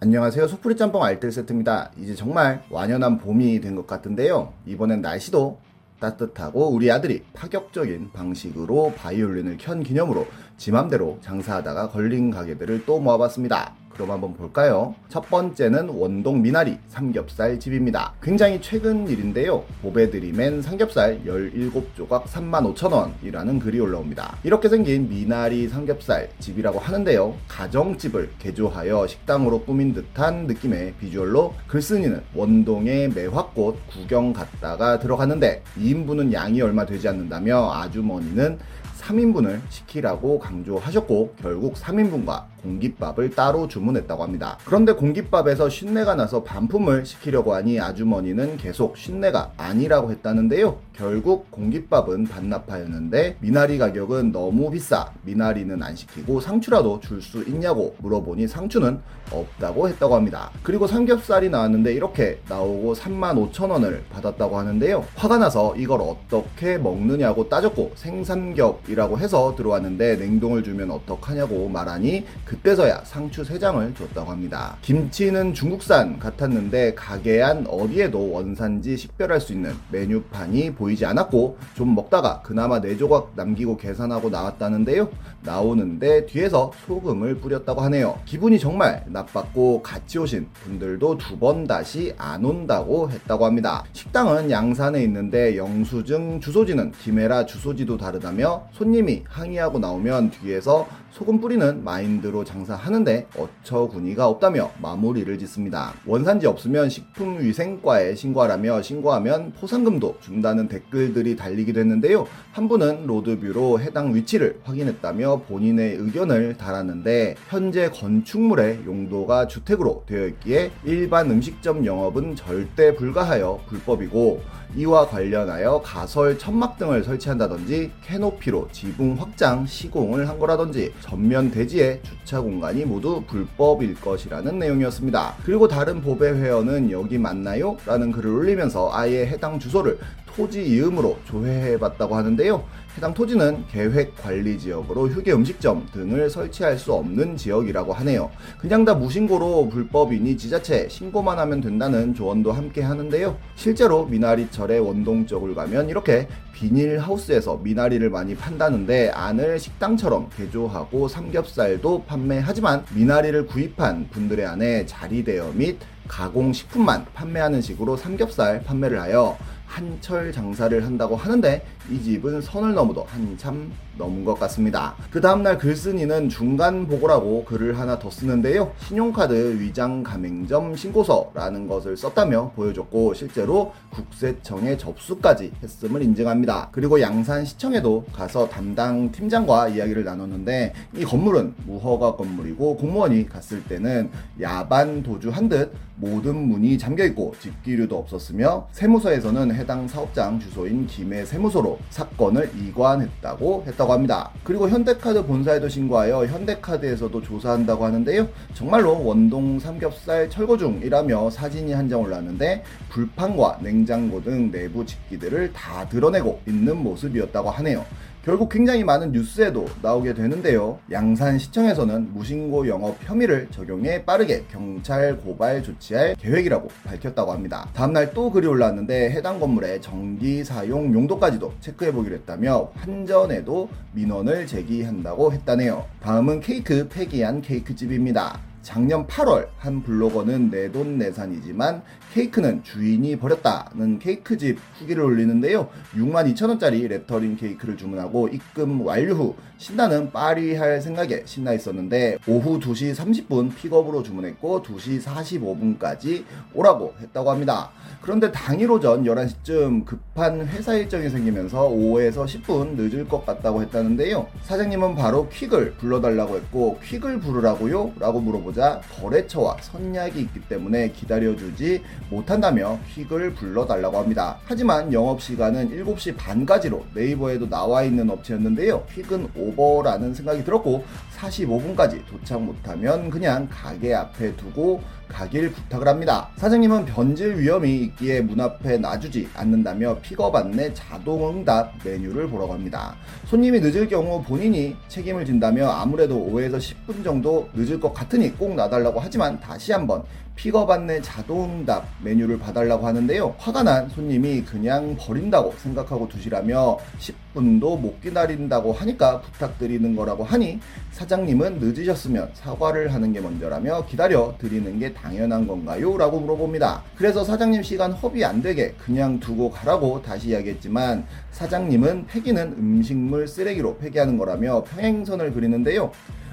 안녕하세요. 소프리 짬뽕 알뜰 세트입니다. 이제 정말 완연한 봄이 된 것 같은데요. 이번엔 날씨도 따뜻하고 우리 아들이 파격적인 방식으로 바이올린을 켠 기념으로 지 맘대로 장사하다가 걸린 가게들을 또 모아봤습니다. 그럼 한번 볼까요? 첫 번째는 원동 미나리 삼겹살 집입니다. 굉장히 최근 일인데요. 보배드림엔 삼겹살 17조각 35,000원이라는 글이 올라옵니다. 이렇게 생긴 미나리 삼겹살 집이라고 하는데요. 가정집을 개조하여 식당으로 꾸민 듯한 느낌의 비주얼로 글쓴이는 원동의 매화꽃 구경 갔다가 들어갔는데 2인분은 양이 얼마 되지 않는다며 아주머니는 3인분을 시키라고 강조하셨고 결국 3인분과 공깃밥을 따로 주문했다고 합니다. 그런데 공깃밥에서 쉰내가 나서 반품을 시키려고 하니 아주머니는 계속 쉰내가 아니라고 했다는데요. 결국 공깃밥은 반납하였는데 미나리 가격은 너무 비싸. 미나리는 안 시키고 상추라도 줄 수 있냐고 물어보니 상추는 없다고 했다고 합니다. 그리고 삼겹살이 나왔는데 이렇게 나오고 35,000원을 받았다고 하는데요. 화가 나서 이걸 어떻게 먹느냐고 따졌고 생삼겹이라고 해서 들어왔는데 냉동을 주면 어떡하냐고 말하니 그때서야 상추 3장을 줬다고 합니다. 김치는 중국산 같았는데 가게 안 어디에도 원산지 식별할 수 있는 메뉴판이 보이지 않았고 좀 먹다가 그나마 4조각 남기고 계산하고 나왔다는데요. 나오는데 뒤에서 소금을 뿌렸다고 하네요. 기분이 정말 나빴고 같이 오신 분들도 두 번 다시 안 온다고 했다고 합니다. 식당은 양산에 있는데 영수증 주소지는 김해라 주소지도 다르다며 손님이 항의하고 나오면 뒤에서 소금 뿌리는 마인드로 장사하는데 어처구니가 없다며 마무리를 짓습니다. 원산지 없으면 식품위생과에 신고하라며 신고하면 포상금도 준다는 댓글들이 달리기도 했는데요. 한 분은 로드뷰로 해당 위치를 확인했다며 본인의 의견을 달았는데 현재 건축물의 용도가 주택으로 되어 있기에 일반 음식점 영업은 절대 불가하여 불법이고 이와 관련하여 가설 천막 등을 설치한다든지 캐노피로 지붕 확장 시공을 한 거라든지 전면 대지의 주차 공간이 모두 불법일 것이라는 내용이었습니다. 그리고 다른 보배 회원은 여기 맞나요? 라는 글을 올리면서 아예 해당 주소를 토지 이음으로 조회해봤다고 하는데요. 해당 토지는 계획 관리 지역으로 휴게 음식점 등을 설치할 수 없는 지역이라고 하네요. 그냥 다 무신고로 불법이니 지자체 신고만 하면 된다는 조언도 함께 하는데요. 실제로 미나리철의 원동 쪽을 가면 이렇게 비닐하우스에서 미나리를 많이 판다는데 안을 식당처럼 개조하고 삼겹살도 판매하지만 미나리를 구입한 분들의 안에 자리대여 및 가공식품만 판매하는 식으로 삼겹살 판매를 하여 한철 장사를 한다고 하는데 이 집은 선을 넘어도 한참 넘은 것 같습니다. 그 다음날 글쓴이는 중간 보고라고 글을 하나 더 쓰는데요. 신용카드 위장 가맹점 신고서라는 것을 썼다며 보여줬고 실제로 국세청에 접수까지 했음을 인증합니다. 그리고 양산시청에도 가서 담당 팀장과 이야기를 나눴는데 이 건물은 무허가 건물이고 공무원이 갔을 때는 야반 도주한 듯 모든 문이 잠겨있고 집기류도 없었으며 세무서에서는 해당 사업장 주소인 김해 세무소로 사건을 이관했다고 했다고 합니다. 그리고 현대카드 본사에도 신고하여 현대카드에서도 조사한다고 하는데요. 정말로 원동 삼겹살 철거 중이라며 사진이 한 장 올랐는데 불판과 냉장고 등 내부 집기들을 다 드러내고 있는 모습이었다고 하네요. 결국 굉장히 많은 뉴스에도 나오게 되는데요. 양산시청에서는 무신고 영업 혐의를 적용해 빠르게 경찰 고발 조치할 계획이라고 밝혔다고 합니다. 다음날 또 글이 올라왔는데 해당 건물의 전기 사용 용도까지도 체크해보기로 했다며 환전에도 민원을 제기한다고 했다네요. 다음은 케이크 폐기한 케이크집입니다. 작년 8월 한 블로거는 내돈내산이지만 케이크는 주인이 버렸다는 케이크집 후기를 올리는데요. 6만 2천원짜리 레터링 케이크를 주문하고 입금 완료 후 신나는 파리 할 생각에 신나 있었는데 오후 2시 30분 픽업으로 주문했고 2시 45분까지 오라고 했다고 합니다. 그런데 당일 오전 11시쯤 급한 회사 일정이 생기면서 5에서 10분 늦을 것 같다고 했다는데요. 사장님은 바로 퀵을 불러달라고 했고 퀵을 부르라고요? 라고 물어 보자 거래처와 선약이 있기 때문에 기다려주지 못한다며 퀵을 불러달라고 합니다. 하지만 영업시간은 7시 반까지로 네이버에도 나와 있는 업체였는데요. 퀵은 오버라는 생각이 들었고 45분까지 도착 못하면 그냥 가게 앞에 두고 가길 부탁을 합니다. 사장님은 변질 위험이 있기에 문 앞에 놔주지 않는다며 픽업 안내 자동 응답 메뉴를 보라고 합니다. 손님이 늦을 경우 본인이 책임을 진다며 아무래도 5에서 10분 정도 늦을 것 같으니 꼭 놔달라고 하지만 다시 한번 픽업 안내 자동응답 메뉴를 봐달라고 하는데요. 화가 난 손님이 그냥 버린다고 생각하고 두시라며 10분도 못 기다린다고 하니까 부탁드리는 거라고 하니 사장님은 늦으셨으면 사과를 하는 게 먼저라며 기다려 드리는 게 당연한 건가요? 라고 물어봅니다. 그래서 사장님 시간 허비 안 되게 그냥 두고 가라고 다시 이야기했지만 사장님은 폐기는 음식물 쓰레기로 폐기하는 거라며 평행선을 그리는데요.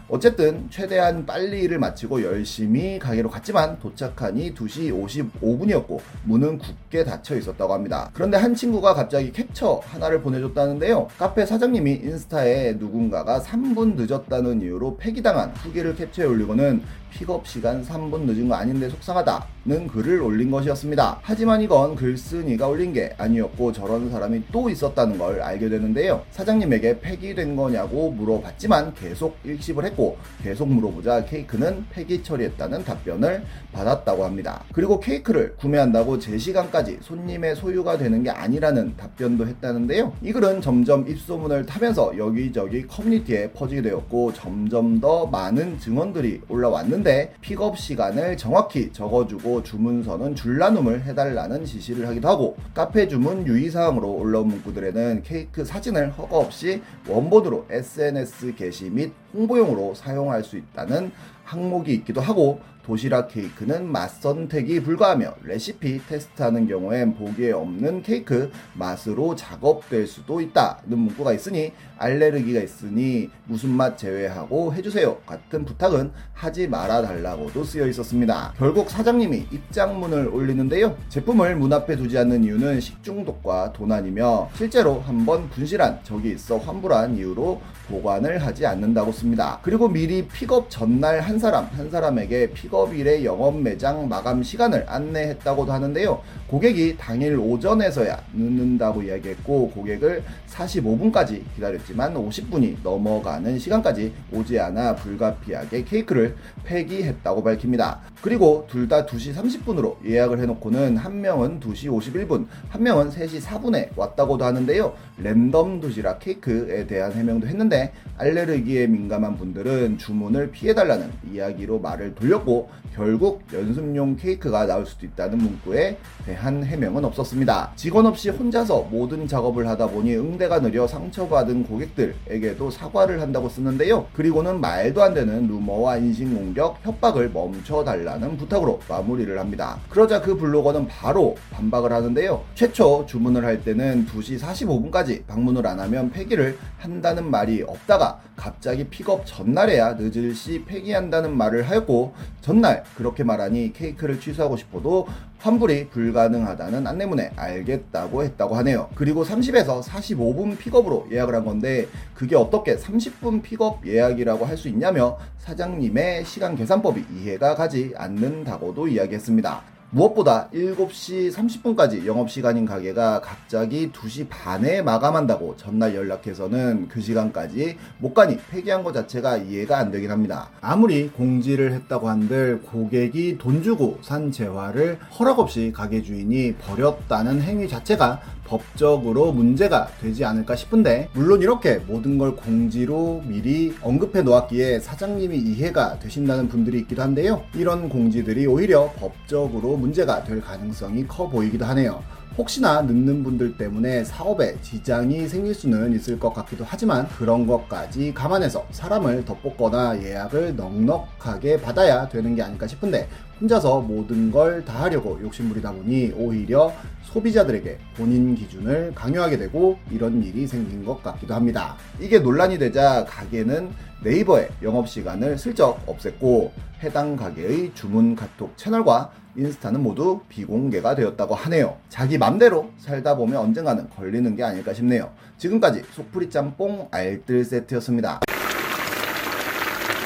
어쨌든 최대한 빨리 일을 마치고 열심히 가게로 갔지만 도착하니 2시 55분이었고 문은 굳게 닫혀 있었다고 합니다. 그런데 한 친구가 갑자기 캡처 하나를 보내줬다는데요. 카페 사장님이 인스타에 누군가가 3분 늦었다는 이유로 폐기당한 후기를 캡처해 올리고는 픽업 시간 3분 늦은 거 아닌데 속상하다는 글을 올린 것이었습니다. 하지만 이건 글쓴이가 올린 게 아니었고 저런 사람이 또 있었다는 걸 알게 되는데요. 사장님에게 폐기된 거냐고 물어봤지만 계속 일십을 했고 계속 물어보자 케이크는 폐기 처리했다는 답변을 받았다고 합니다. 그리고 케이크를 구매한다고 제 시간까지 손님의 소유가 되는 게 아니라는 답변도 했다는데요. 이 글은 점점 입소문을 타면서 여기저기 커뮤니티에 퍼지게 되었고 점점 더 많은 증언들이 올라왔는데 픽업 시간을 정확히 적어주고 주문서는 줄나눔을 해달라는 지시를 하기도 하고 카페 주문 유의사항으로 올라온 문구들에는 케이크 사진을 허가 없이 원본으로 SNS 게시 및 홍보용으로 사용할 수 있다는 항목이 있기도 하고 도시락 케이크는 맛 선택이 불가하며 레시피 테스트하는 경우엔 보기에 없는 케이크 맛으로 작업될 수도 있다는 문구가 있으니 알레르기가 있으니 무슨 맛 제외하고 해주세요 같은 부탁은 하지 말아 달라고도 쓰여 있었습니다. 결국 사장님이 입장문을 올리는데요. 제품을 문 앞에 두지 않는 이유는 식중독과 도난이며 실제로 한번 분실한 적이 있어 환불한 이유로 보관을 하지 않는다고 씁니다. 그리고 미리 픽업 전날 한 사람 한 사람에게 픽업 일의 영업 매장 마감 시간을 안내했다고도 하는데요. 고객이 당일 오전에서야 늦는다고 이야기했고 고객을 45분까지 기다렸지만 50분이 넘어가는 시간까지 오지 않아 불가피하게 케이크를 폐기했다고 밝힙니다. 그리고 둘 다 2시 30분으로 예약을 해놓고는 한 명은 2시 51분, 한 명은 3시 4분에 왔다고도 하는데요. 랜덤 도시락 케이크에 대한 해명도 했는데 알레르기에 민감한 분들은 주문을 피해달라는 이야기로 말을 돌렸고 결국 연습용 케이크가 나올 수도 있다는 문구에 대한 해명은 없었습니다. 직원 없이 혼자서 모든 작업을 하다 보니 응대가 느려 상처받은 고객들에게도 사과를 한다고 쓰는데요. 그리고는 말도 안 되는 루머와 인신공격, 협박을 멈춰달라는 부탁으로 마무리를 합니다. 그러자 그 블로거는 바로 반박을 하는데요. 최초 주문을 할 때는 2시 45분까지 방문을 안 하면 폐기를 한다는 말이 없다가 갑자기 픽업 전날에야 늦을 시 폐기한다는 말을 하였고 전날 그렇게 말하니 케이크를 취소하고 싶어도 환불이 불가능하다는 안내문에 알겠다고 했다고 하네요. 그리고 30에서 45분 픽업으로 예약을 한 건데 그게 어떻게 30분 픽업 예약이라고 할 수 있냐며 사장님의 시간 계산법이 이해가 가지 않는다고도 이야기했습니다. 무엇보다 7시 30분까지 영업시간인 가게가 갑자기 2시 반에 마감한다고 전날 연락해서는 그 시간까지 못 가니 폐기한 것 자체가 이해가 안 되긴 합니다. 아무리 공지를 했다고 한들 고객이 돈 주고 산 재화를 허락 없이 가게 주인이 버렸다는 행위 자체가 법적으로 문제가 되지 않을까 싶은데 물론 이렇게 모든 걸 공지로 미리 언급해 놓았기에 사장님이 이해가 되신다는 분들이 있기도 한데요. 이런 공지들이 오히려 법적으로 문제가 될 가능성이 커 보이기도 하네요. 혹시나 늦는 분들 때문에 사업에 지장이 생길 수는 있을 것 같기도 하지만 그런 것까지 감안해서 사람을 덧뽑거나 예약을 넉넉하게 받아야 되는 게 아닐까 싶은데 혼자서 모든 걸 다 하려고 욕심부리다 보니 오히려 소비자들에게 본인 기준을 강요하게 되고 이런 일이 생긴 것 같기도 합니다. 이게 논란이 되자 가게는 네이버의 영업시간을 슬쩍 없앴고 해당 가게의 주문 카톡 채널과 인스타는 모두 비공개가 되었다고 하네요. 자기 맘대로 살다 보면 언젠가는 걸리는 게 아닐까 싶네요. 지금까지 속풀이 짬뽕 알뜰 세트였습니다.